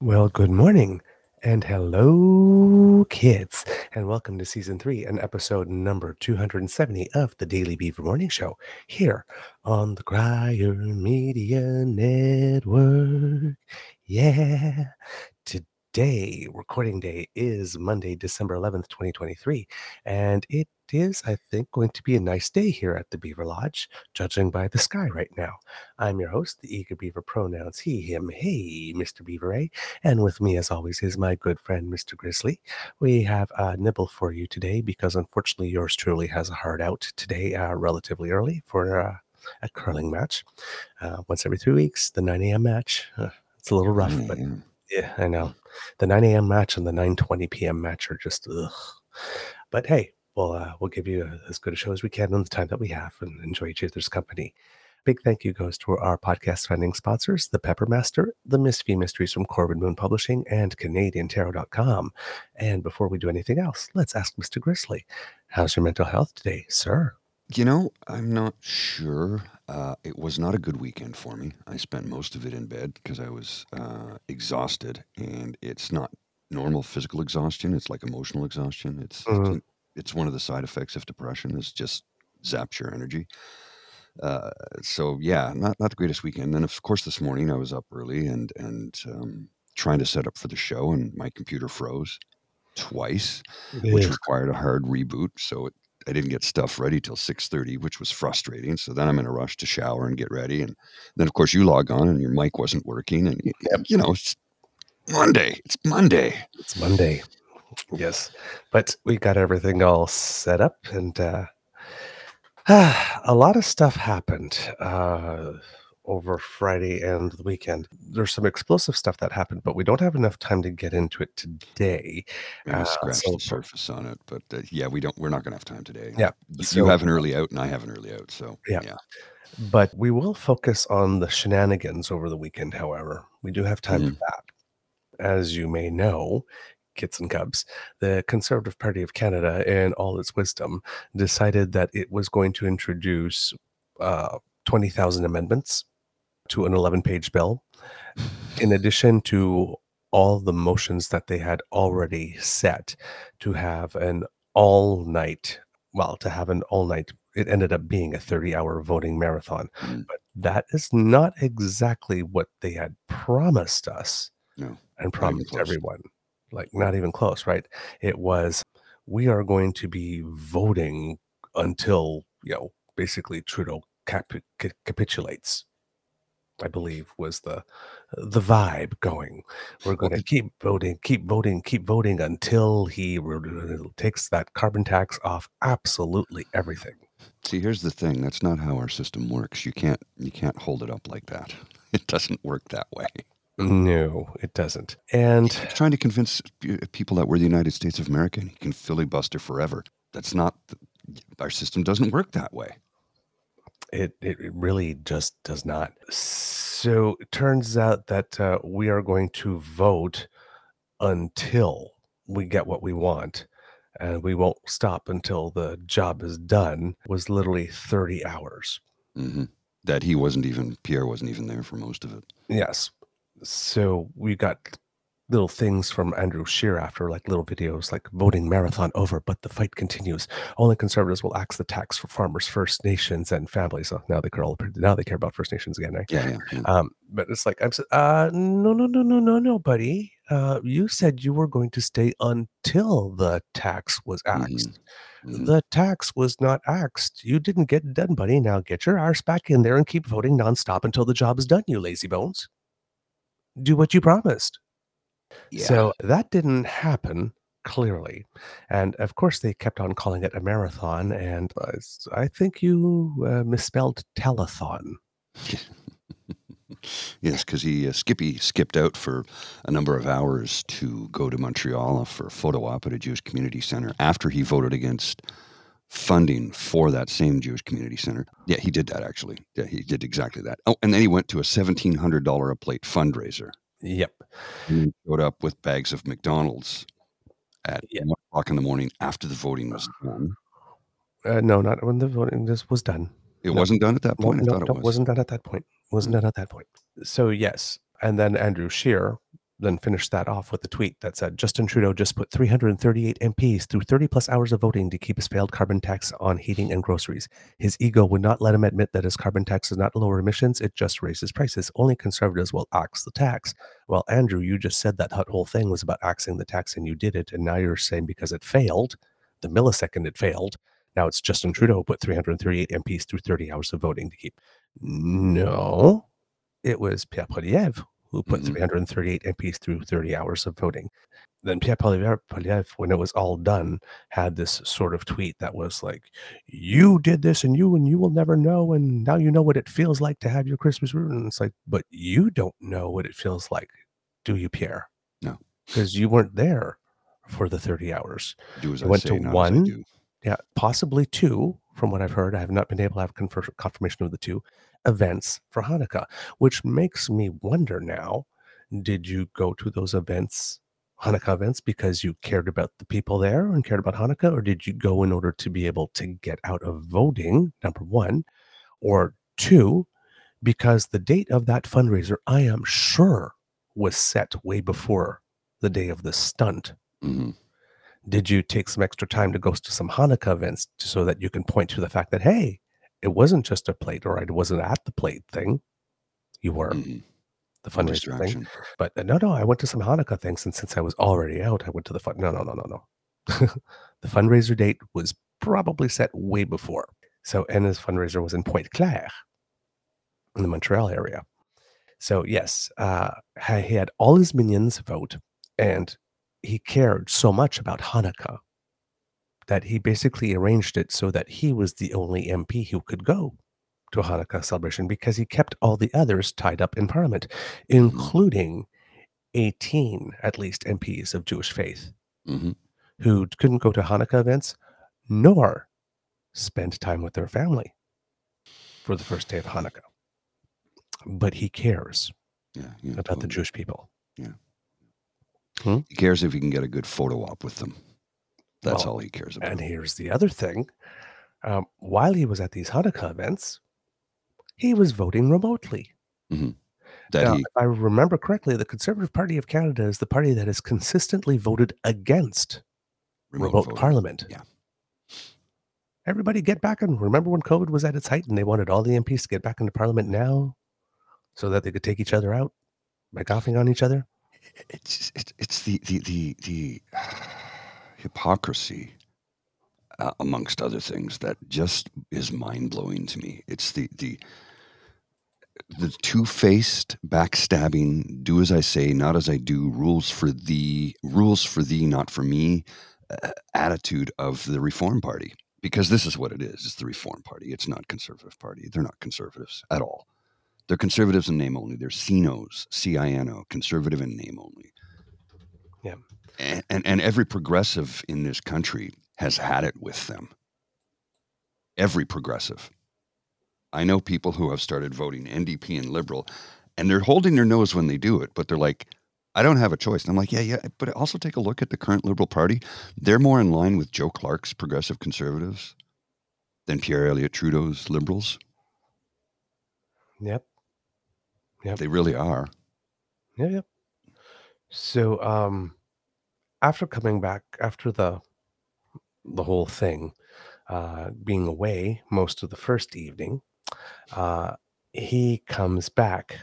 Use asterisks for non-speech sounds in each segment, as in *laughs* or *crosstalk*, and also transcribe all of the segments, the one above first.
Well, good morning and hello, kids, and welcome to season three and episode number 270 of the Daily Beaver Morning Show here on the Crier Media Network. Yeah. Today, recording day is Monday, December 11th, 2023, and it is, I think, going to be a nice day here at the Beaver Lodge, judging by the sky right now. I'm your host, the Eager Beaver pronouns he, him, hey, Mr. Beaver A. And with me, as always, is my good friend, Mr. Grizzly. We have a nibble for you today because unfortunately, yours truly has a hard out today, uh, relatively early for uh, a curling match. Uh, once every three weeks, the 9 a.m. match. It's a little rough, but yeah, I know. The 9 a.m. match and the 9:20 p.m. match are just ugh. But hey, we'll uh, we'll give you as good a show as we can in the time that we have and enjoy each other's company. Big thank you goes to our podcast funding sponsors, the Peppermaster, the Miss Mysteries from Corvid Moon Publishing, and CanadianTarot.com. And before we do anything else, let's ask Mr. Grizzly, how's your mental health today, sir? You know, I'm not sure. Uh, it was not a good weekend for me. I spent most of it in bed because I was uh, exhausted, and it's not normal physical exhaustion. It's like emotional exhaustion. It's Mhm. it's one of the side effects of depression. Is just zaps your energy. Uh, so yeah, not not the greatest weekend. And of course, this morning I was up early and and um, trying to set up for the show, and my computer froze twice which Ugh. required a hard reboot. So it, I didn't get stuff ready till 6:30, which was frustrating. So then I'm in a rush to shower and get ready, and then of course you log on and your mic wasn't working, and y- y- you know it's Monday. It's Monday. It's Monday. Yes. But we got everything all set up and uh *sighs* a lot of stuff happened uh over Friday and the weekend. There's some explosive stuff that happened, but we don't have enough time to get into it today. Maybe Uh, scratch so- the surface on it, but uh, yeah, we don't. We're not going to have time today. Yeah, you, so- you have an early out, and I have an early out. So Yeah. yeah. But we will focus on the shenanigans over the weekend, however. We do have time for that. As you may know, kits and cubs, the Conservative Party of Canada, in all its wisdom, decided that it was going to introduce uh, 20,000 amendments to an 11 page bill, in addition to all the motions that they had already set to have an all night, well, to have an all night, it ended up being a 30 hour voting marathon. Mm. But that is not exactly what they had promised us No, and promised everyone. Like, not even close, right? It was, we are going to be voting until, you know, basically Trudeau cap- capitulates. I believe was the the vibe going. We're going to keep voting, keep voting, keep voting until he takes that carbon tax off absolutely everything. See, here's the thing. That's not how our system works. You can't you can't hold it up like that. *laughs* It doesn't work that way. No, it doesn't. And He's trying to convince people that we're the United States of America and he can filibuster forever. That's not, our system doesn't work that way. It, it really just does not. So it turns out that uh, we are going to vote until we get what we want. And we won't stop until the job is done was literally 30 hours. hmm That he wasn't even, Pierre wasn't even there for most of it. Yes. So we got little things from Andrew Scheer after, like little videos like voting marathon over, but the fight continues. Only conservatives will axe the tax for farmers, First Nations, and families. So now they care all now they care about First Nations again, right? Yeah, yeah. yeah. Um, but it's like I'm uh no no no no no no buddy. Uh you said you were going to stay until the tax was Mhm. axed. Mhm. The tax was not axed. You didn't get it done, buddy. Now get your arse back in there and keep voting nonstop until the job is done, you lazy bones. Do what you promised. Yeah. So that didn't happen clearly. And of course, they kept on calling it a marathon. And uh, I think you uh, misspelled telethon. *laughs* yes, because he uh, Skippy skipped out for a number of hours to go to Montreal for a photo op at a Jewish community center after he voted against funding for that same Jewish community center. Yeah, he did that actually. Yeah, he did exactly that. Oh, and then he went to a seventeen hundred dollar a plate fundraiser. Yep. He showed up with bags of McDonald's at Yeah. one o'clock in the morning after the voting was done. Uh, no, not when the voting this was done. It No. wasn't done at that No, point. I no, thought it no, was. wasn't done at that point. Wasn't Mm. done at that point. So yes, and then Andrew Scheer then finished that off with a tweet that said Justin Trudeau just put 338 MPs through 30 plus hours of voting to keep his failed carbon tax on heating and groceries. His ego would not let him admit that his carbon tax does not lower emissions; it just raises prices. Only conservatives will axe the tax. Well, Andrew, you just said that whole thing was about axing the tax, and you did it, and now you're saying because it failed, the millisecond it failed, now it's Justin Trudeau put 338 MPs through 30 hours of voting to keep. No, it was Pierre Poilievre who put Mhm. 338 MPs through 30 hours of voting. Then Pierre Poilievre, when it was all done, had this sort of tweet that was like, "You did this, and you and you will never know, and now you know what it feels like to have your Christmas room." And it's like, but you don't know what it feels like, do you, Pierre? No. because you weren't there for the 30 hours. Do as I went say, to not as I one. Yeah, possibly two, from what I've heard. I have not been able to have confirmation of the two events for Hanukkah, which makes me wonder now did you go to those events, Hanukkah events, because you cared about the people there and cared about Hanukkah, or did you go in order to be able to get out of voting, number one, or two, because the date of that fundraiser, I am sure, was set way before the day of the stunt? hmm did you take some extra time to go to some Hanukkah events so that you can point to the fact that hey, it wasn't just a plate or it wasn't at the plate thing, you were hmm the fundraiser thing. But uh, no, no, I went to some Hanukkah things, and since I was already out, I went to the fun. No, no, no, no, no. *laughs* the fundraiser date was probably set way before. So, and his fundraiser was in Pointe Claire, in the Montreal area. So yes, uh, he had all his minions vote, and he cared so much about Hanukkah that he basically arranged it so that he was the only MP who could go to a Hanukkah celebration because he kept all the others tied up in Parliament, including 18 at least MPs of Jewish faith hmm who couldn't go to Hanukkah events nor spend time with their family for the first day of Hanukkah. But he cares Yeah, yeah. about the. Jewish people. He cares if he can get a good photo op with them. That's Well, all he cares about. And here's the other thing um, while he was at these Hanukkah events, he was voting remotely. that Now, he, if I remember correctly, the Conservative Party of Canada is the party that has consistently voted against remote, voting. parliament. Yeah. Everybody get back and remember when COVID was at its height and they wanted all the MPs to get back into parliament now so that they could take each other out by coughing on each other? It's it's, it's the the the the hypocrisy, uh, amongst other things, that just is mind blowing to me. It's the the the two faced, backstabbing, do as I say, not as I do, rules for thee, rules for thee, not for me, uh, attitude of the Reform Party. Because this is what it is. It's the Reform Party. It's not Conservative Party. They're not conservatives at all. They're conservatives in name only. They're CINOs, C-I-N-O, conservative in name only. Yeah. And, and and every progressive in this country has had it with them. Every progressive. I know people who have started voting NDP and Liberal, and they're holding their nose when they do it, but they're like, I don't have a choice. And I'm like, yeah, yeah. But also take a look at the current Liberal Party. They're more in line with Joe Clark's progressive conservatives than Pierre Elliott Trudeau's Liberals. Yep. Yep. They really are. Yep. Yep. So, um, after coming back after the the whole thing, uh, being away most of the first evening, uh, he comes back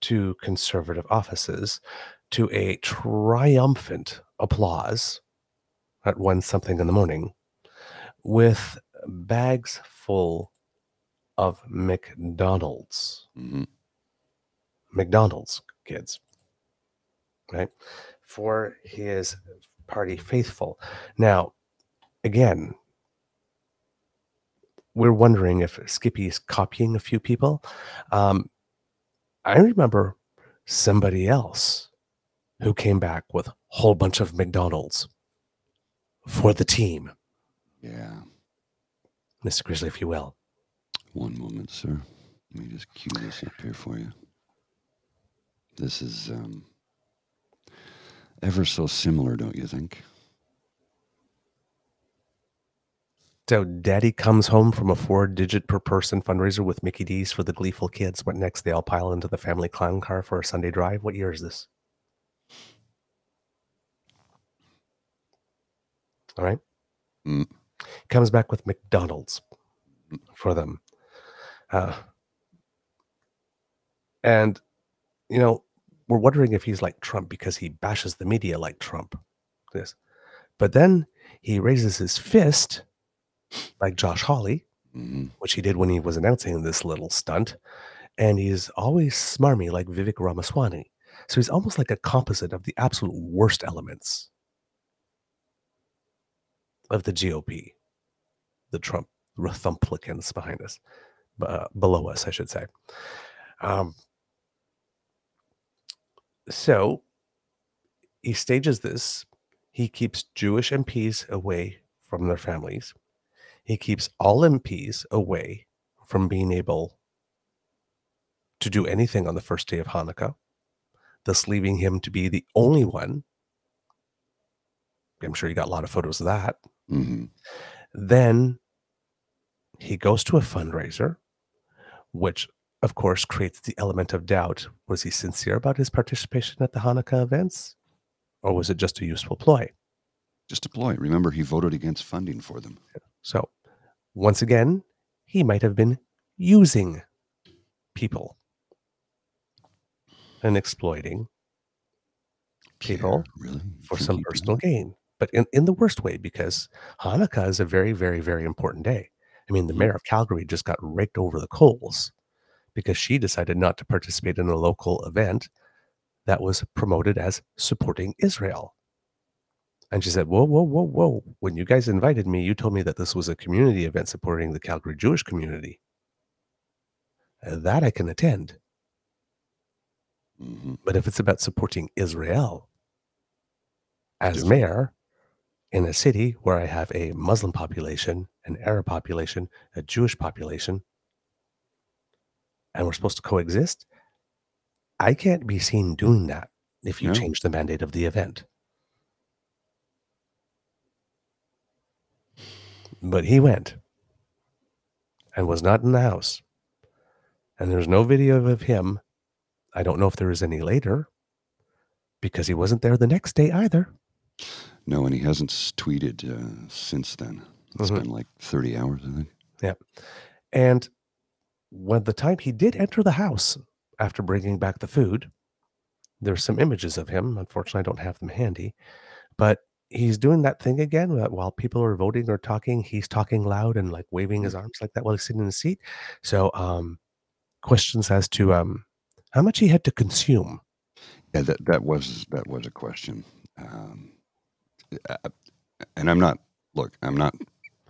to conservative offices to a triumphant applause at one something in the morning with bags full of McDonald's. hmm McDonald's kids, right? For his party faithful. Now, again, we're wondering if Skippy's copying a few people. Um, I remember somebody else who came back with a whole bunch of McDonald's for the team, Yeah. Mr. Grizzly, if you will. One moment, sir. Let me just cue this up here for you. This is um, ever so similar, don't you think? So, Daddy comes home from a four digit per person fundraiser with Mickey D's for the gleeful kids. What next? They all pile into the family clown car for a Sunday drive. What year is this? All right. Mm. Comes back with McDonald's for them. Uh, and, you know, we're wondering if he's like Trump because he bashes the media like Trump. This. But then he raises his fist like Josh Hawley, hmm which he did when he was announcing this little stunt. And he's always smarmy like Vivek Ramaswamy. So he's almost like a composite of the absolute worst elements of the GOP, the Trump Republicans behind us, uh, below us, I should say. Um, so he stages this. He keeps Jewish MPs away from their families. He keeps all MPs away from being able to do anything on the first day of Hanukkah, thus leaving him to be the only one. I'm sure you got a lot of photos of that. hmm Then he goes to a fundraiser, which of course creates the element of doubt. Was he sincere about his participation at the Hanukkah events? Or was it just a useful ploy? Just a ploy. Remember, he voted against funding for them. So, once again, he might have been using people and exploiting people really? for some he personal gain, but in, in the worst way, because Hanukkah is a very, very, very important day. I mean, the Mhm. mayor of Calgary just got raked over the coals because she decided not to participate in a local event that was promoted as supporting Israel. And she said, Whoa, whoa, whoa, whoa. When you guys invited me, you told me that this was a community event supporting the Calgary Jewish community. Uh, That I can attend. Mhm. But if it's about supporting Israel as Different. mayor in a city where I have a Muslim population, an Arab population, a Jewish population, and we're supposed to coexist, I can't be seen doing that if you No. change the mandate of the event. But he went and was not in the house. And there's no video of him. I don't know if there is any later because he wasn't there the next day either. No, and he hasn't tweeted uh, since then. It's Mhm. been like 30 hours, I think. Yeah. And when the time he did enter the house after bringing back the food, there's some images of him. Unfortunately, I don't have them handy, but he's doing that thing again that while people are voting or talking, he's talking loud and like waving his arms like that while he's sitting in the seat. So, um, questions as to um, how much he had to consume. Yeah, that that was that was a question. Um, and I'm not look. I'm not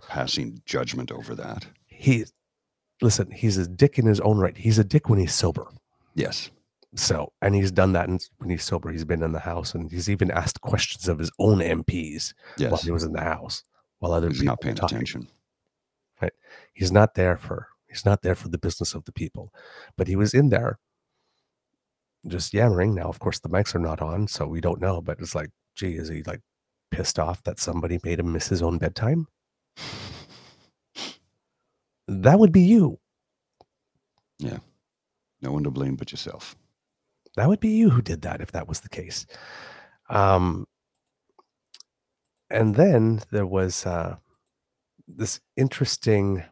passing judgment over that. He listen, he's a dick in his own right. He's a dick when he's sober. Yes. So, and he's done that when he's sober. He's been in the house and he's even asked questions of his own MPs while he was in the house, while other He's people not paying talking. attention. Right. He's not there for he's not there for the business of the people, but he was in there just yammering. Now, of course, the mics are not on, so we don't know. But it's like, gee, is he like pissed off that somebody made him miss his own bedtime? That would be you. Yeah. No one to blame but yourself. That would be you who did that if that was the case. Um, and then there was uh, this interesting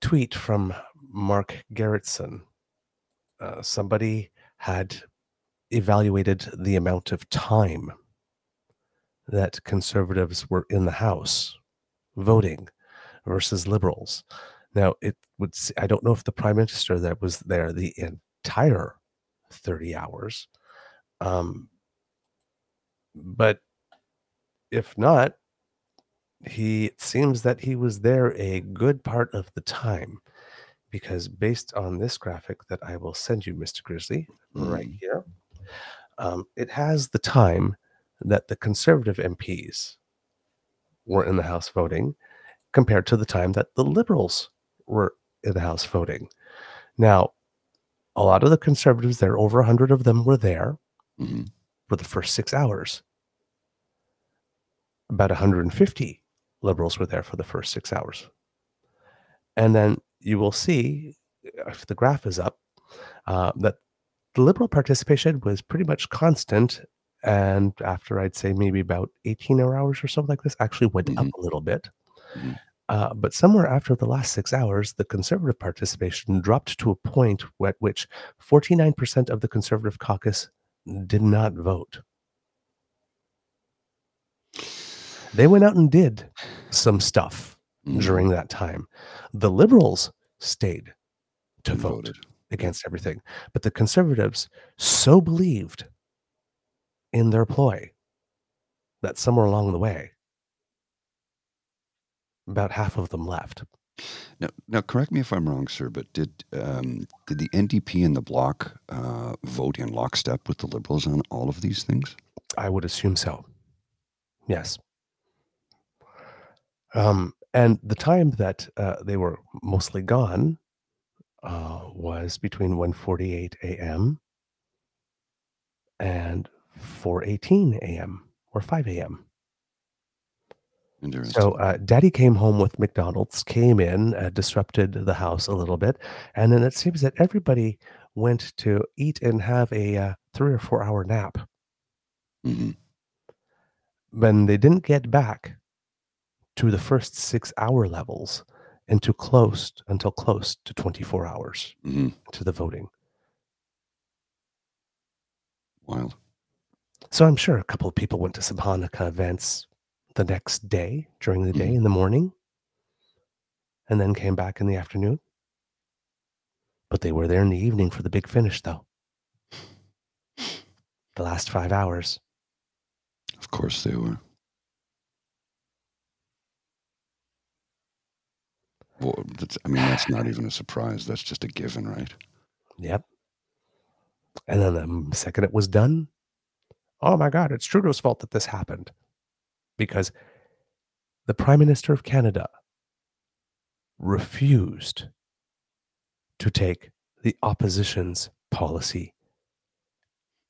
tweet from Mark Gerretsen. Uh, somebody had evaluated the amount of time that conservatives were in the House voting versus liberals. Now, it would, I don't know if the prime minister that was there the entire 30 hours. Um, but if not, he it seems that he was there a good part of the time because based on this graphic that I will send you, Mr. Grizzly, right Mhm. here, um, it has the time that the conservative MPs were in the House voting compared to the time that the liberals were in the House voting. Now, a lot of the conservatives there, over 100 of them were there hmm for the first six hours. About 150 liberals were there for the first six hours. And then you will see, if the graph is up, uh, that the liberal participation was pretty much constant. And after I'd say maybe about 18 hours or something like this, actually went up Mhm. a little bit. Uh, but somewhere after the last six hours, the conservative participation dropped to a point at which 49% of the conservative caucus did not vote. They went out and did some stuff Mhm. during that time. The liberals stayed to And vote voted. against everything, but the conservatives so believed in their ploy that somewhere along the way, about half of them left. Now, now, correct me if I'm wrong, sir, but did um, did the NDP and the Bloc uh, vote in lockstep with the Liberals on all of these things? I would assume so. Yes. Um, and the time that uh, they were mostly gone uh, was between 1:48 a.m. and 4:18 a.m. or 5 a.m. Interesting. So uh, Daddy came home with McDonald's, came in, uh, disrupted the house a little bit, and then it seems that everybody went to eat and have a uh, three or four hour nap. hmm When they didn't get back to the first six hour levels into close until close to 24 hours hmm to the voting. Wild. So I'm sure a couple of people went to some Hanukkah events the next day during the day Mhm. in the morning and then came back in the afternoon. But they were there in the evening for the big finish, though. The last five hours. Of course they were. Well, that's, I mean, that's not even a surprise. That's just a given, right? Yep. And then the second it was done, oh my God, it's Trudeau's fault that this happened. Because the Prime Minister of Canada refused to take the opposition's policy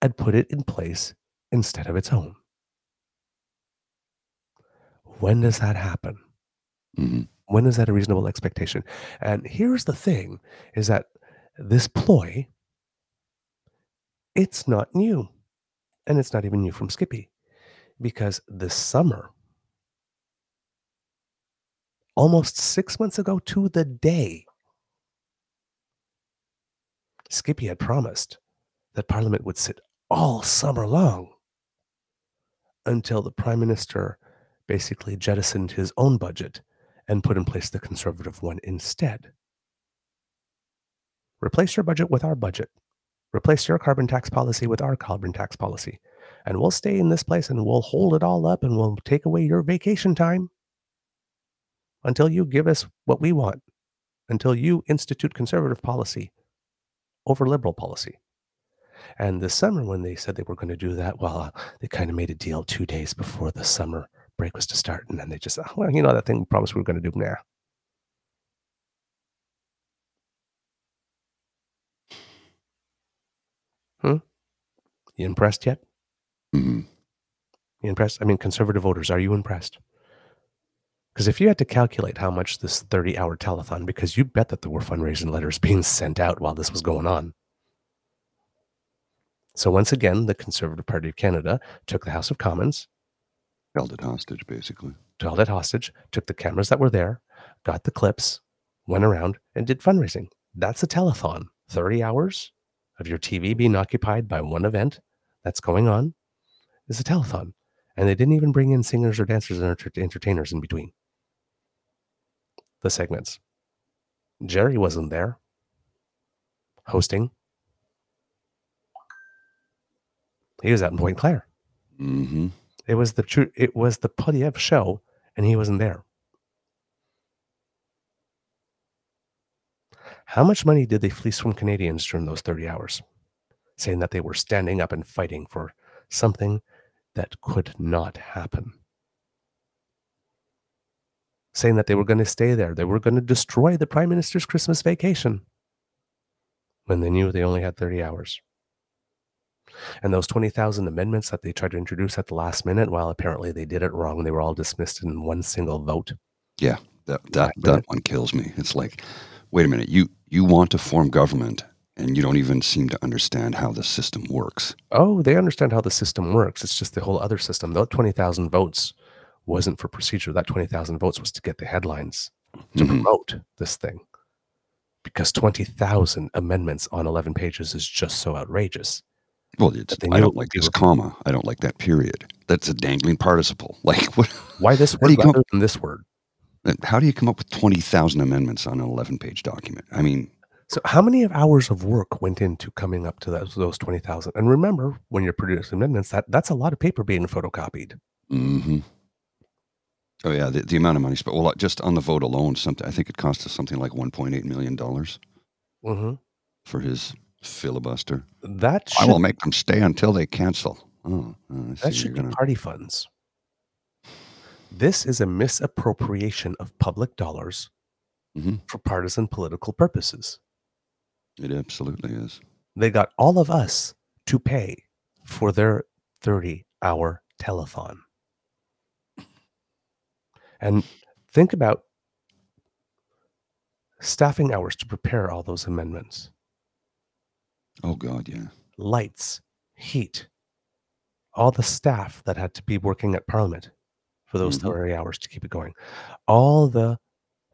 and put it in place instead of its own. When does that happen? hmm When is that a reasonable expectation? And here's the thing is that this ploy, it's not new. And it's not even new from Skippy. Because this summer, almost six months ago to the day, Skippy had promised that Parliament would sit all summer long until the Prime Minister basically jettisoned his own budget and put in place the Conservative one instead. Replace your budget with our budget. Replace your carbon tax policy with our carbon tax policy. And we'll stay in this place and we'll hold it all up and we'll take away your vacation time until you give us what we want until you institute conservative policy over liberal policy. And this summer, when they said they were going to do that, well, uh, they kind of made a deal two days before the summer break was to start. And then they just, oh, well, you know, that thing we promised we were going to do now. Hmm? You impressed yet? hmm You impressed? I mean, conservative voters, are you impressed? Because if you had to calculate how much this 30 hour telethon, because you bet that there were fundraising letters *laughs* being sent out while this was going on. So once again, the Conservative Party of Canada took the House of Commons, Held it hostage, basically. held it hostage, took the cameras that were there, got the clips, went around and did fundraising. That's a telethon. 30 hours of your TV being occupied by one event that's going on is a telethon. And they didn't even bring in singers or dancers and enter- entertainers in between the segments. Jerry wasn't there hosting. He was out in Pointe Claire. hmm It was the true. It was the Poilievre show, and he wasn't there. How much money did they fleece from Canadians during those 30 hours? Saying that they were standing up and fighting for something that could not happen. Saying that they were going to stay there. They were going to destroy the Prime Minister's Christmas vacation when they knew they only had 30 hours. And those 20,000 amendments that they tried to introduce at the last minute, well, apparently they did it wrong. They were all dismissed in one single vote. Yeah, that that Right, that one kills me. It's like, wait a minute, you you want to form government, and you don't even seem to understand how the system works. Oh, they understand how the system works. It's just the whole other system. That 20,000 votes wasn't for procedure. That 20,000 votes was to get the headlines to Mhm. promote this thing. Because 20,000 amendments on 11 pages is just so outrageous. Well, it's, I don't like this comma. I don't like that period. That's a dangling participle. *laughs* Like, what? Why this word you come up- rather than this word? How do you come up with twenty thousand amendments on an eleven-page document? I mean, So, how many hours of work went into coming up to those, those 20,000? And remember, when you're producing amendments, that, that's a lot of paper being photocopied. hmm oh yeah, the, the amount of money spent. Well, just on the vote alone, something I think it cost us something like one point eight million dollars hmm for his filibuster. That I will make them stay until they cancel. Oh, that should be gonna. party funds. This is a misappropriation of public dollars Mhm. for partisan political purposes. It absolutely is. They got all of us to pay for their 30 hour telethon. And think about staffing hours to prepare all those amendments Oh God, yeah. lights, heat, all the staff that had to be working at Parliament for those Mhm. 30 hours to keep it going, all the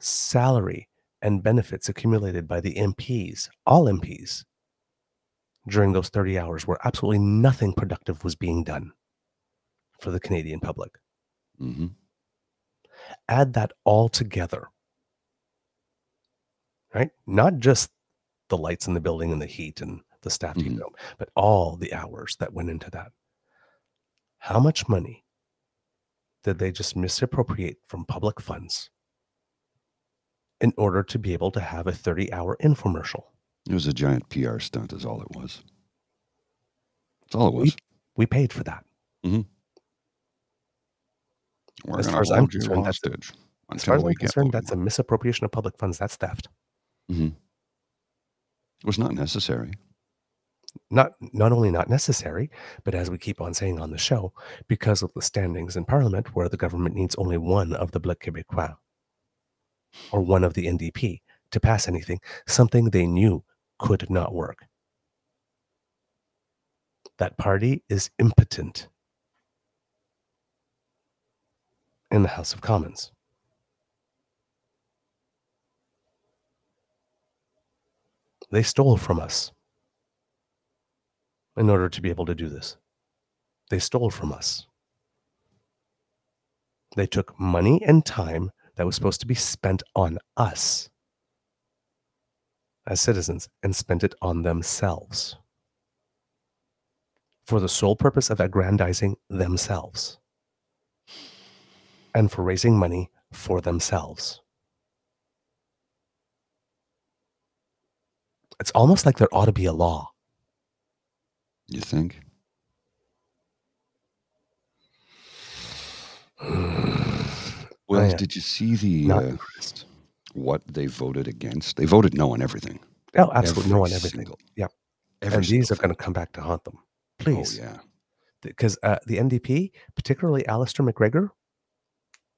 salary and benefits accumulated by the MPs, all MPs, during those 30 hours where absolutely nothing productive was being done for the Canadian public. hmm Add that all together, right? Not just the lights in the building and the heat and the staff Mhm. it going, but all the hours that went into that. How much money did they just misappropriate from public funds in order to be able to have a 30 hour infomercial? It was a giant PR stunt, is all it was. That's all it was. We paid for that. We're as far as I'm concerned, that's- As far as I'm concerned, that's a misappropriation of public funds. That's theft. Mhm. It was not necessary. Not not only not necessary, but as we keep on saying on the show, because of the standings in Parliament, where the government needs only one of the Bloc Québécois or one of the NDP to pass anything, something they knew could not work. That party is impotent in the House of Commons. They stole from us in order to be able to do this. They stole from us. They took money and time that was supposed to be spent on us as citizens and spent it on themselves for the sole purpose of aggrandizing themselves and for raising money for themselves. it's almost like there ought to be a law. You think? Well, yeah. did you see the uh, what they voted against? They voted no on everything. Oh, absolutely. no on everything. single- Yeah. Every and these are going to come back to haunt them. Please. Oh yeah. Because uh, the NDP, particularly Alistair MacGregor,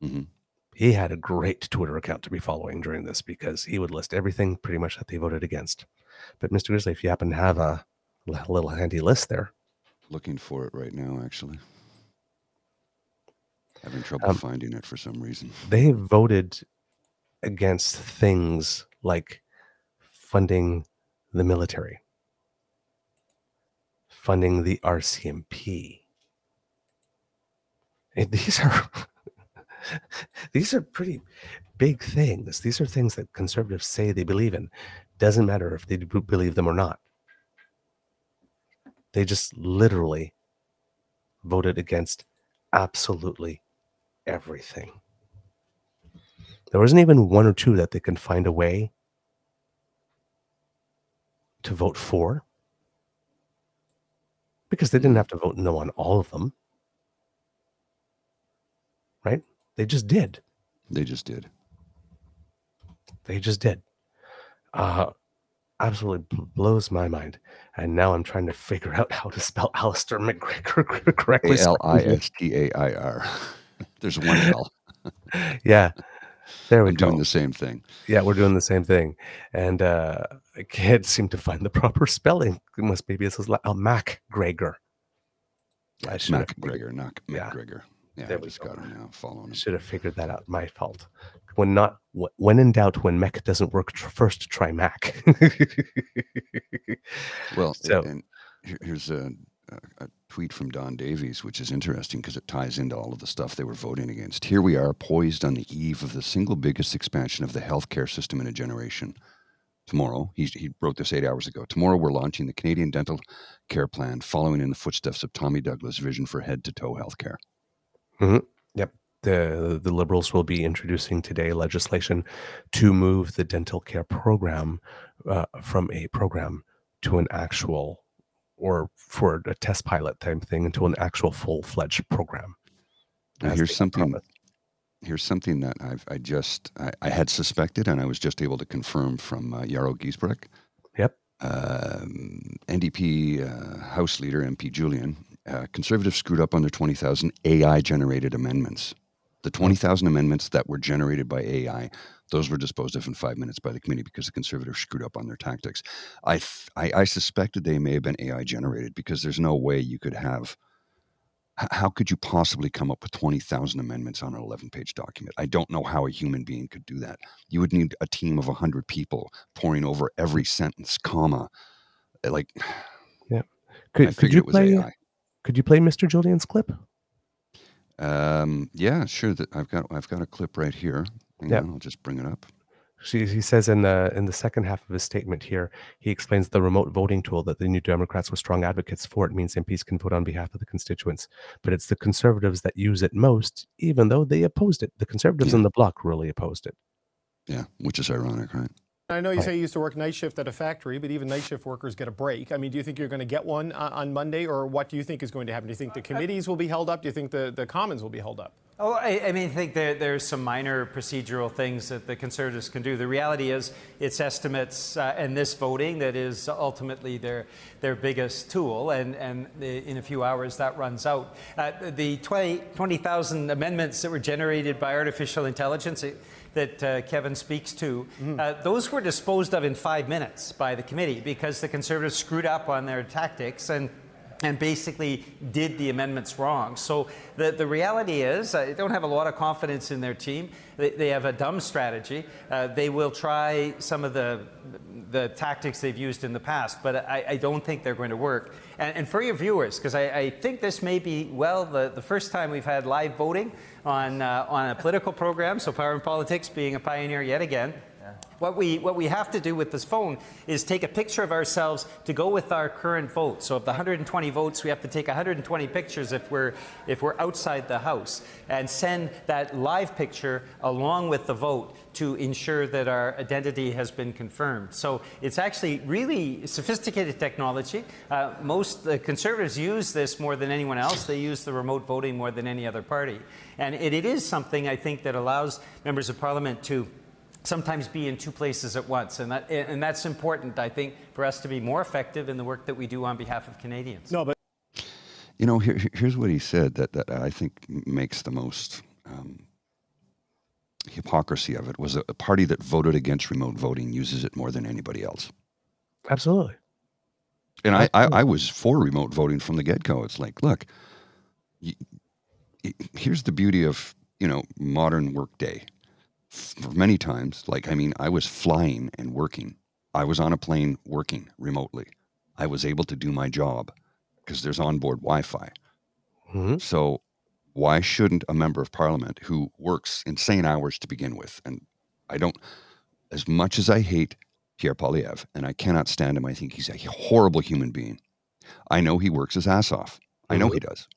Mhm. he had a great Twitter account to be following during this because he would list everything pretty much that they voted against. But Mr. Grizzly, if you happen to have a little handy list there, Looking for it right now, actually. Having trouble Um, finding it for some reason. they voted against things like funding the military, funding the RCMP. And these are *laughs* these are pretty big things. These are things that conservatives say they believe in. Doesn't matter if they believe them or not. They just literally voted against absolutely everything. There wasn't even one or two that they can find a way to vote for because they didn't have to vote no on all of them. Right? They just did. They just did. They just did. Uh, absolutely blows my mind. And now I'm trying to figure out how to spell *laughs* Alistair McGregor correctly. A L I S T A I R. *laughs* There's one L. *laughs* Yeah. There we I'm go. doing the same thing. Yeah, we're doing the same thing, and uh, I can't seem to find the proper spelling. It must maybe this is like oh, Mac Gregor. I should have, MacGregor, not. McGregor. Yeah, There I we just go. got him now, following him. should have figured that out. My fault. When not when in doubt, when Mech doesn't work, tr- first try Mac. *laughs* Well, So- and here- here's a, a, a tweet from Don Davies, which is interesting because it ties into all of the stuff they were voting against. Here we are, poised on the eve of the single biggest expansion of the healthcare system in a generation. Tomorrow, he, he wrote this eight hours ago. Tomorrow, we're launching the Canadian Dental Care Plan, following in the footsteps of Tommy Douglas' vision for head to toe healthcare. The the liberals will be introducing today legislation to move the dental care program uh, from a program to an actual or for a test pilot type thing into an actual full fledged program. Here's something promised. here's something that I've I just I, I had suspected and I was just able to confirm from uh, Yarrow Giesbrecht. Yep. Um, NDP uh, House Leader MP Julian, uh, Conservatives screwed up on their 20,000 AI generated amendments. The 20,000 amendments that were generated by AI, those were disposed of in five minutes by the committee because the Conservatives screwed up on their tactics. I, th- I, I suspected they may have been AI generated because there's no way you could have how could you possibly come up with 20,000 amendments on an 11 page document? I don't know how a human being could do that. You would need a team of 100 people poring over every sentence, comma. uh, Like, yeah. *sighs* Could, could figured you it was play? AI. Could you play Mr. Julian's clip? Um, yeah, sure. That I've got I've got a clip right here. On, I'll just bring it up. She, he says in the in the second half of his statement here, he explains the remote voting tool that the New Democrats were strong advocates for. It means MPs can vote on behalf of the constituents, but it's the conservatives that use it most, even though they opposed it. The conservatives Yeah. in the bloc really opposed it. Yeah, which is ironic, right? I know you Right. say you used to work night shift at a factory, but even night shift workers get a break. I mean, do you think you're going to get one on, on Monday, or what do you think is going to happen? Do you think the committees will be held up? Do you think the, the commons will be held up? Oh, I, I mean, I think there, there's some minor procedural things that the Conservatives can do. The reality is, it's estimates uh, and this voting that is ultimately their their biggest tool, and, and the, in a few hours that runs out. Uh, the 20 20,000 amendments that were generated by artificial intelligence uh, that uh, Kevin speaks to, uh, those were disposed of in five minutes by the committee because the Conservatives screwed up on their tactics and and basically did the amendments wrong. So the, the reality is, I don't have a lot of confidence in their team. They, they have a dumb strategy. Uh, they will try some of the, the tactics they've used in the past, but I, I don't think they're going to work. And, and for your viewers, because I, I think this may be, well, the, the first time we've had live voting on, uh, on a political program, so Power and Politics being a pioneer yet again. What we, what we have to do with this phone is take a picture of ourselves to go with our current vote. So of the 120 votes, we have to take 120 pictures if we're, if we're outside the House and send that live picture along with the vote to ensure that our identity has been confirmed. So it's actually really sophisticated technology. Uh, most the Conservatives use this more than anyone else. They use the remote voting more than any other party. And it, it is something I think that allows members of parliament to sometimes be in two places at once. And, that, and that's important, I think, for us to be more effective in the work that we do on behalf of Canadians. No, but You know, here, here's what he said that, that I think makes the most um, hypocrisy of it was a, a party that voted against remote voting uses it more than anybody else. Absolutely. And I, I, I was for remote voting from the get go. It's like, look, y- y- here's the beauty of you know modern workday. For many times, like I mean, I was flying and working. I was on a plane working remotely. I was able to do my job because there's onboard Wi-Fi. Mhm. So why shouldn't a member of parliament who works insane hours to begin with, and I don't, as much as I hate Pierre Poilievre, and I cannot stand him, I think he's a horrible human being. I know he works his ass off. I know he does.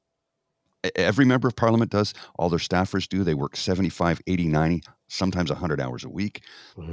Every member of parliament does. All their staffers do. They work 75, 80, 90, sometimes 100 hours a week.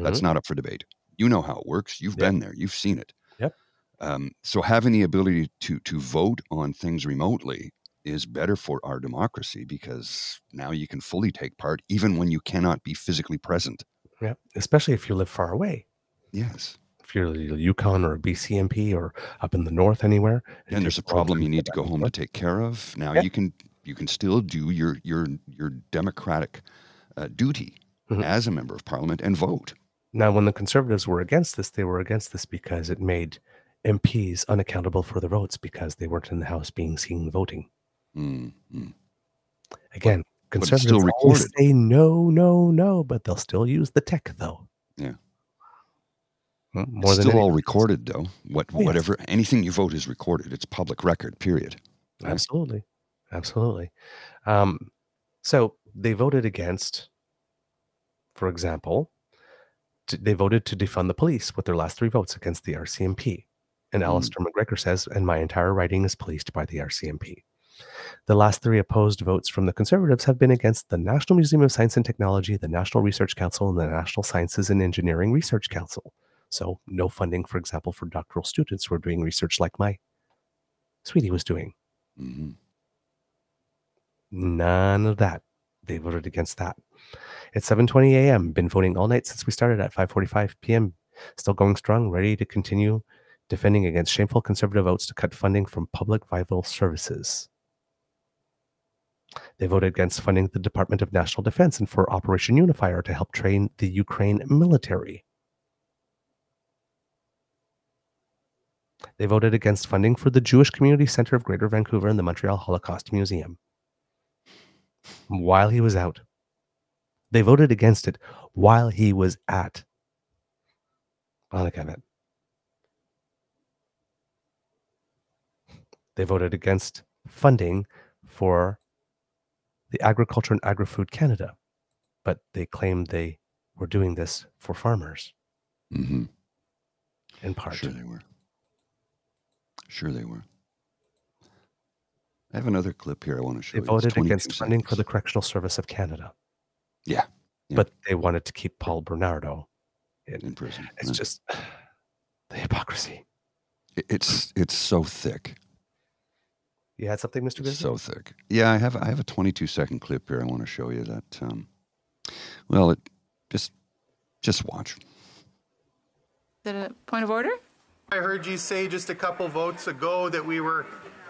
That's Mhm. not up for debate. You know how it works. You've Yep. been there. You've seen it. Yep. Um, so having the ability to to vote on things remotely is better for our democracy because now you can fully take part even when you cannot be physically present. Yeah. Especially if you live far away. Yes. If you're a Yukon or a BCMP or up in the north anywhere. And there's a takes a long problem you need to go home to take care of. Now you can you can still do your your your democratic uh, duty Mhm. as a member of parliament and vote. Now, when the conservatives were against this, they were against this because it made MPs unaccountable for the votes because they weren't in the House being seen voting. Mm, mm. Again, but conservatives recorded. say no, no, no, but they'll still use the tech though. Yeah. Mm, More it's than still all else. recorded though. What Oh, yes. whatever anything you vote is recorded. It's public record. Period. right? Absolutely. Absolutely. Um, so they voted against, for example, they voted to defund the police with their last three votes against the RCMP. And Mm. Alistair MacGregor says, and my entire writing is policed by the RCMP. The last three opposed votes from the Conservatives have been against the National Museum of Science and Technology, the National Research Council, and the Natural Sciences and Engineering Research Council. So, no funding, for example, for doctoral students who are doing research like my sweetie was doing. Mhm. None of that. They voted against that. It's 7:20 a.m. Been voting all night since we started at 5:45 p.m. Still going strong, ready to continue defending against shameful conservative votes to cut funding from public vital services. They voted against funding the Department of National Defense and for Operation Unifier to help train the Ukraine military. They voted against funding for the Jewish Community Center of Greater Vancouver and the Montreal Holocaust Museum while he was out. They voted against it while he was at Monica They voted against funding for the Agriculture and Agri-Food Canada, but they claimed they were doing this for farmers Mhm. in part. Sure they were. Sure they were. I have another clip here I want to show They you. It's voted 22 against funding for the. Correctional Service of Canada, Yeah, Yeah. but they wanted to keep Paul Bernardo. in. in prison. It's Yeah. just *sighs* the hypocrisy. It- it's it's so thick. You had something, Mr. It's Grizzly? so thick. Yeah, I have I have a 22 second clip here I want to show you that um well, it just just watch. Is that a point of order? I heard you say just a couple votes ago that we were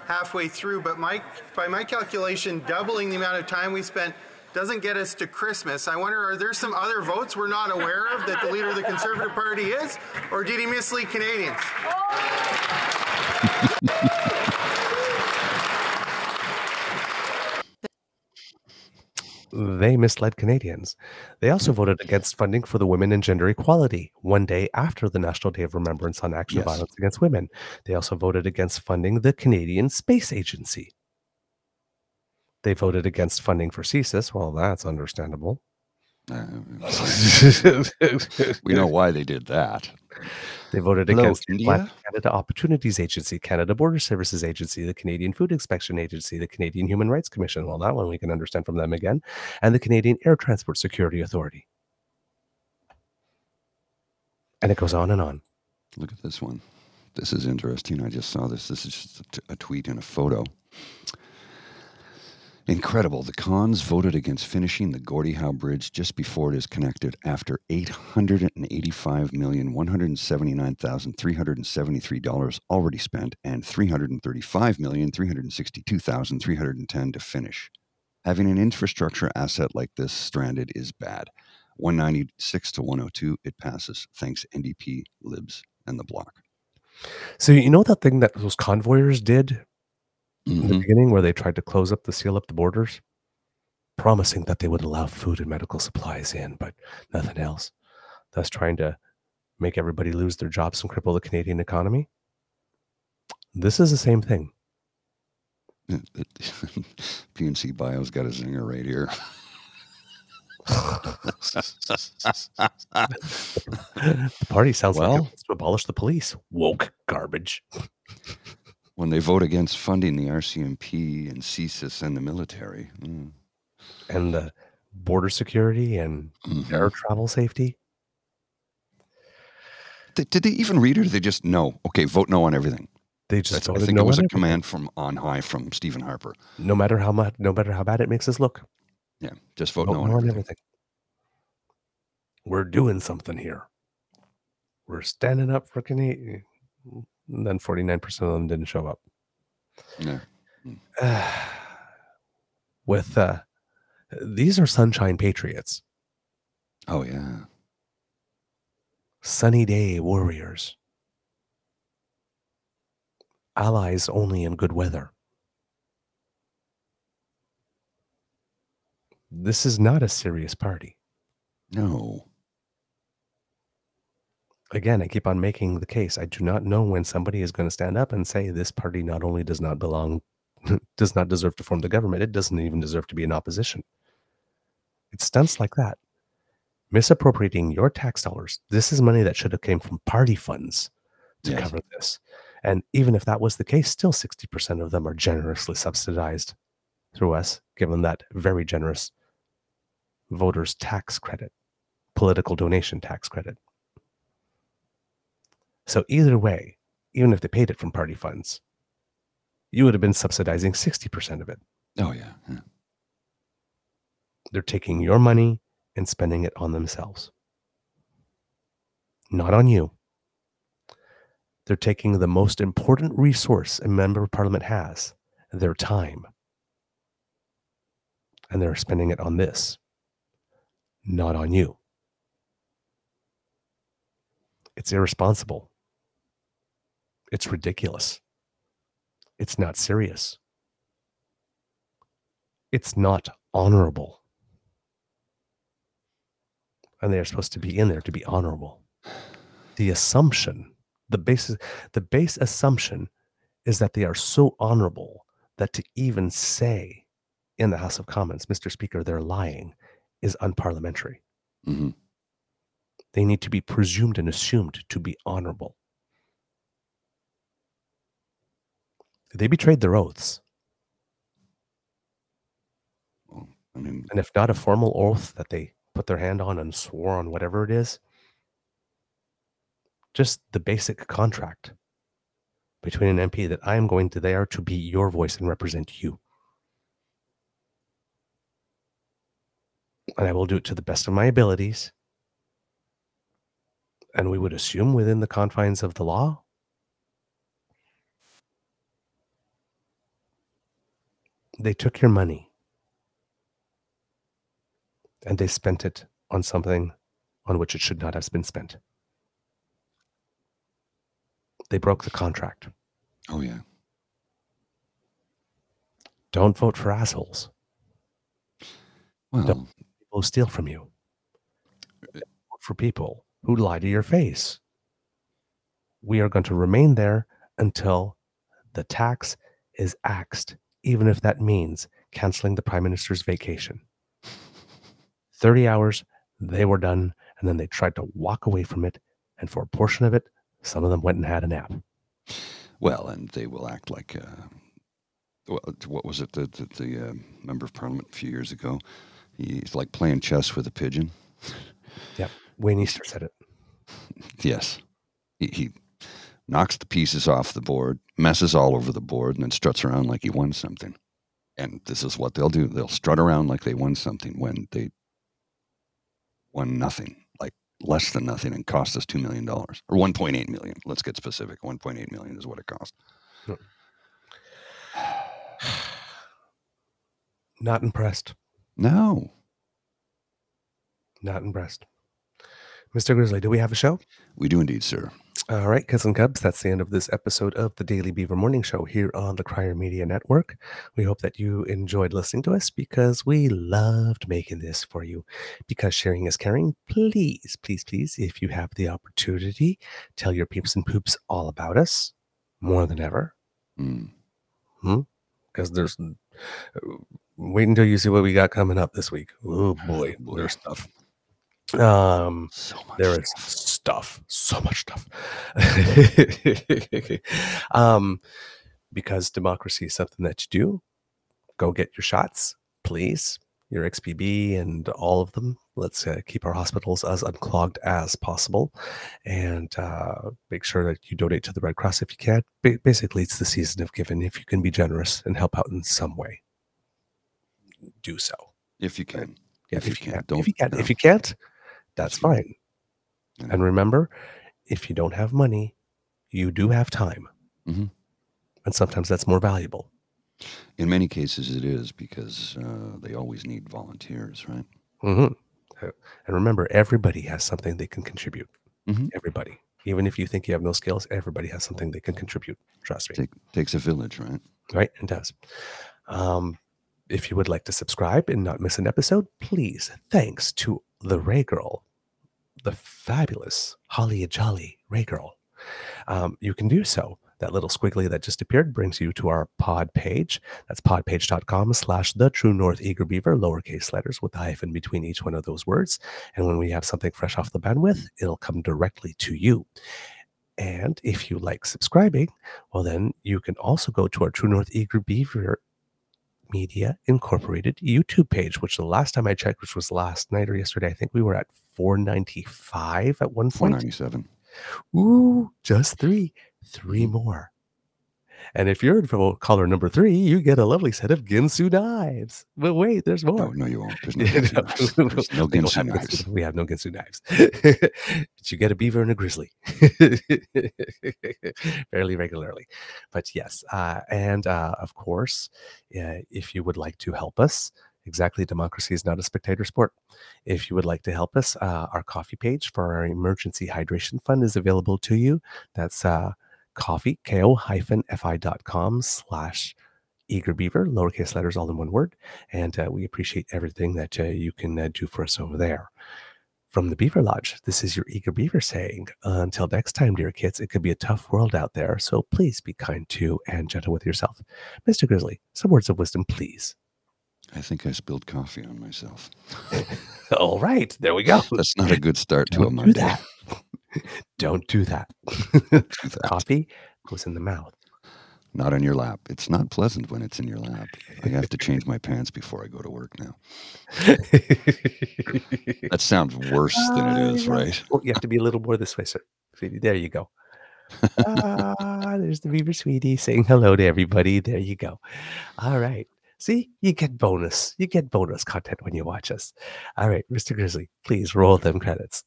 halfway through, but my, by my calculation, doubling the amount of time we spent doesn't get us to Christmas. I wonder, are there some other votes we're not aware of that the leader of the Conservative Party is, or did he mislead Canadians? They misled Canadians. They also voted against funding for the Women and Gender Equality one day after the National Day of Remembrance on Action Yes. Violence Against Women. They also voted against funding the Canadian Space Agency. They voted against funding for CSIS. Well, that's understandable. Uh, we know why they did that. They voted Hello, against India? Canada Opportunities Agency, Canada Border Services Agency, the Canadian Food Inspection Agency, the Canadian Human Rights Commission. Well, that one we can understand from them again, and the Canadian Air Transport Security Authority. And it goes on and on. Look at this one. This is interesting. I just saw this. This is just a t- a tweet and a photo. Incredible. The cons voted against finishing the Gordie Howe Bridge just before it is connected after $885,179,373 already spent and 335,362,310 to finish. Having an infrastructure asset like this stranded is bad. 196 to 102, it passes. Thanks, NDP, Libs, and the Bloc. So you know that thing that those convoyers did in the Mhm. beginning where they tried to close up the seal up the borders, promising that they would allow food and medical supplies in, but nothing else. Thus trying to make everybody lose their jobs and cripple the Canadian economy. This is the same thing. *laughs* PNC Bio's got a zinger right here. *laughs* the party sounds like it wants to abolish the police. Woke garbage. *laughs* when they vote against funding the RCMP and CSIS and the military. Mm. And the border security and Mhm. air travel safety. Did, did they even read it or did they just no? Okay, vote no on everything. They just I think no it was a everything. command from on high from Stephen Harper. No matter how much, no matter how bad it makes us look. Yeah, just vote, Vote no on no on everything. everything. We're doing something here. We're standing up for Canadian. And then 49% of them didn't show up. Yeah. *sighs* With uh, these are sunshine patriots, Oh yeah. sunny day warriors, allies only in good weather. This is not a serious party. No. Again, I keep on making the case. I do not know when somebody is going to stand up and say this party not only does not belong, *laughs* does not deserve to form the government, it doesn't even deserve to be in opposition. It's stunts like that. Misappropriating your tax dollars. This is money that should have came from party funds to Yes. cover this. And even if that was the case, still 60% of them are generously subsidized through us, given that very generous voters tax credit, political donation tax credit. So either way, even if they paid it from party funds, you would have been subsidizing 60% of it. Oh yeah. yeah. They're taking your money and spending it on themselves. Not on you. They're taking the most important resource a member of parliament has, their time. And they're spending it on this, not on you. It's irresponsible. It's ridiculous. It's not serious. It's not honorable. And they're supposed to be in there to be honorable. The assumption, the basis, the base assumption is that they are so honorable that to even say in the House of Commons, Mr. Speaker, they're lying, is unparliamentary. hmm They need to be presumed and assumed to be honorable. They betrayed their oaths. Well, I mean, And if not a formal oath that they put their hand on and swore on whatever it is, just the basic contract between an MP that I am going to there to be your voice and represent you. And I will do it to the best of my abilities. And we would assume within the confines of the law. They took your money and they spent it on something on which it should not have been spent. They broke the contract. oh yeah. Don't vote for assholes. Well, People who steal from you. Vote for people who lie to your face. We are going to remain there until the tax is axed, even if that means canceling the prime minister's vacation. 30 hours they were done, and then they tried to walk away from it. And for a portion of it, some of them went and had a nap. Well, and they will act like, uh, well, what was it, the, the, the uh, member of parliament a few years ago? He's like playing chess with a pigeon. Yep. Wayne Easter said it. *laughs* Yes. He, he knocks the pieces off the board, messes all over the board, and then struts around like he won something. And this is what they'll do. They'll strut around like they won something when they won nothing, like less than nothing, and cost us $2 million or 1.8 million. Let's get specific. 1.8 million is what it cost. Not impressed. No. Not impressed. Mr. Grizzly, do we have a show? We do indeed, sir. All right, kids and cubs, that's the end of this episode of the Daily Beaver Morning Show here on the Crier Media Network. We hope that you enjoyed listening to us because we loved making this for you. Because sharing is caring, please, please, please, if you have the opportunity, tell your peeps and poops all about us more than ever. Mm. Because there's, wait until you see what we got coming up this week. Oh boy, boy. there's stuff. Um, So much. there is stuff so much stuff *laughs* um because democracy is something that you do go get your shots please your xbb and all of them let's uh, keep our hospitals as unclogged as possible and uh, make sure that you donate to the red cross if you can Ba- basically it's the season of giving if you can be generous and help out in some way do so If you can. yeah, If if, you you can't, can't, don't- if you can't, no. if you can't, that's fine. And remember, if you don't have money, you do have time, Mhm. and sometimes that's more valuable. In many cases, it is because uh, they always need volunteers, right? hmm And remember, everybody has something they can contribute. Mhm. Everybody, even if you think you have no skills, everybody has something they can contribute. Trust me. Take, takes a village, right? right? It does. Um, if you would like to subscribe and not miss an episode, please, thanks to the Ray Girl, the fabulous Holly Jolly Ray Girl, um, you can do so. That little squiggly that just appeared brings you to our pod page. That's podpage.com slash the true north eager beaver, lowercase letters with a hyphen between each one of those words. And when we have something fresh off the bandwidth, it'll come directly to you. And if you like subscribing, well, then you can also go to our True North Eager Beaver Media Incorporated YouTube page, which the last time I checked, which was last night or yesterday, I think we were at 495 at one point. 497. Ooh, just three, three more. And if you're for caller number three, you get a lovely set of Ginsu knives. But wait, there's more. No, no, you won't. There's *laughs* no Ginsu no, knives. There's no we Ginsu have knives. Ginsu- *laughs* We have no Ginsu knives. but *laughs* you get a beaver and a grizzly fairly regularly. But yes, uh, and uh, of course, uh, if you would like to help us, exactly, democracy is not a spectator sport. If you would like to help us, uh, our coffee page for our emergency hydration fund is available to you. That's uh, coffee, ko-fi.com slash eager beaver, lowercase letters, all in one word. And uh, we appreciate everything that uh, you can uh, do for us over there. From the Beaver Lodge, this is your eager beaver saying, until next time, dear kids, it could be a tough world out there, so please be kind to and gentle with yourself. Mr. Grizzly, some words of wisdom, please. I think I spilled coffee on myself. *laughs* All right, there we go. That's not a good start to a Monday. *laughs* Don't do that. *laughs* Coffee goes in the mouth. Not in your lap. It's not pleasant when it's in your lap. I have to change my pants before I go to work now. *laughs* That sounds worse than it is, Ah, right? Well, you have to be a little more this way, sir. Sweetie, there you go. ah, there's the beaver sweetie saying hello to everybody. There you go. All right. See, you get bonus. You get bonus content when you watch us. All right, Mr. Grizzly, please roll them credits.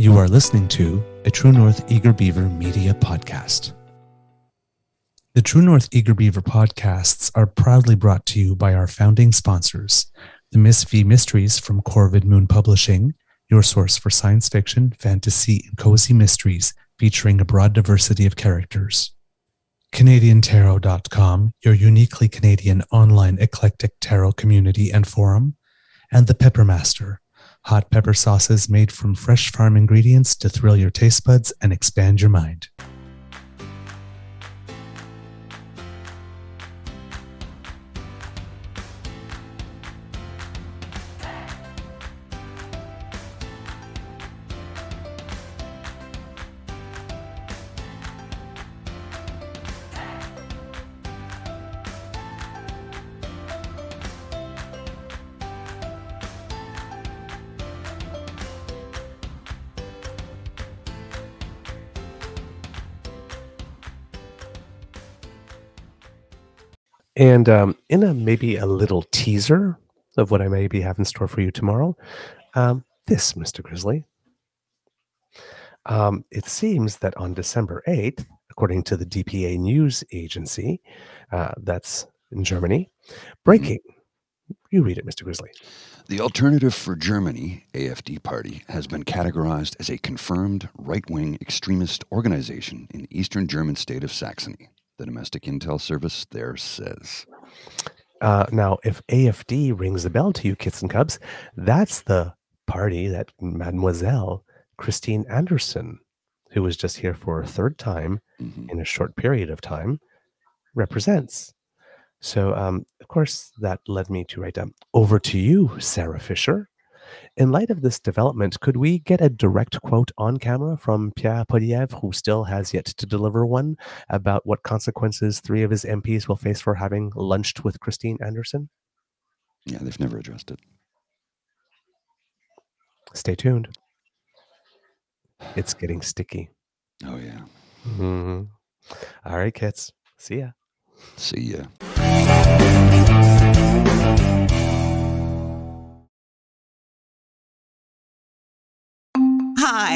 You are listening to a True North Eager Beaver media podcast. The True North Eager Beaver podcasts are proudly brought to you by our founding sponsors, the Miss V Mysteries from Corvid Moon Publishing, your source for science fiction, fantasy, and cozy mysteries featuring a broad diversity of characters. CanadianTarot.com, your uniquely Canadian online eclectic tarot community and forum, and The Peppermaster, hot pepper sauces made from fresh farm ingredients to thrill your taste buds and expand your mind. And um, in a maybe a little teaser of what I maybe have in store for you tomorrow, um, this, Mr. Grizzly. Um, it seems that on December 8th, according to the DPA news agency, uh, that's in Germany, breaking. You read it, Mr. Grizzly. The Alternative for Germany, AFD party, has been categorized as a confirmed right wing extremist organization in the eastern German state of Saxony, the domestic intel service there says. Uh, now, if AFD rings the bell to you, kids and cubs, that's the party that Mademoiselle Christine Anderson, who was just here for a third time Mhm. in a short period of time, represents. So, um, of course, that led me to write down over to you, Sarah Fisher. In light of this development, could we get a direct quote on camera from Pierre Poilievre, who still has yet to deliver one, about what consequences three of his MPs will face for having lunched with Christine Anderson? Yeah, they've never addressed it. Stay tuned. It's getting sticky. Oh, yeah. Mhm. All right, kids. See ya. See ya.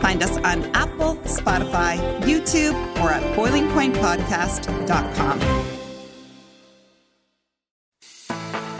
Find us on Apple, Spotify, YouTube, or at boilingpointpodcast.com.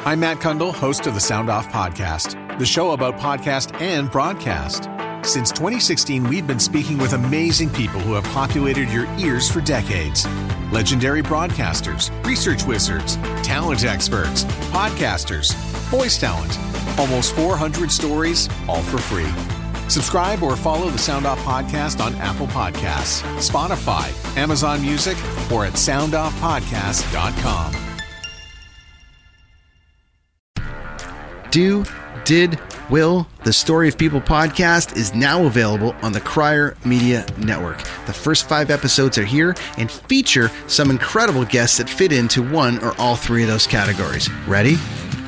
I'm Matt Cundill, host of the Sound Off Podcast, the show about podcast and broadcast. Since 2016, we've been speaking with amazing people who have populated your ears for decades. Legendary broadcasters, research wizards, talent experts, podcasters, voice talent. Almost 400 stories, all for free. Subscribe or follow the Sound Off Podcast on Apple Podcasts, Spotify, Amazon Music, or at soundoffpodcast.com. Do, Did, Will, the Story of People podcast is now available on the Crier Media Network. The first five episodes are here and feature some incredible guests that fit into one or all three of those categories. Ready?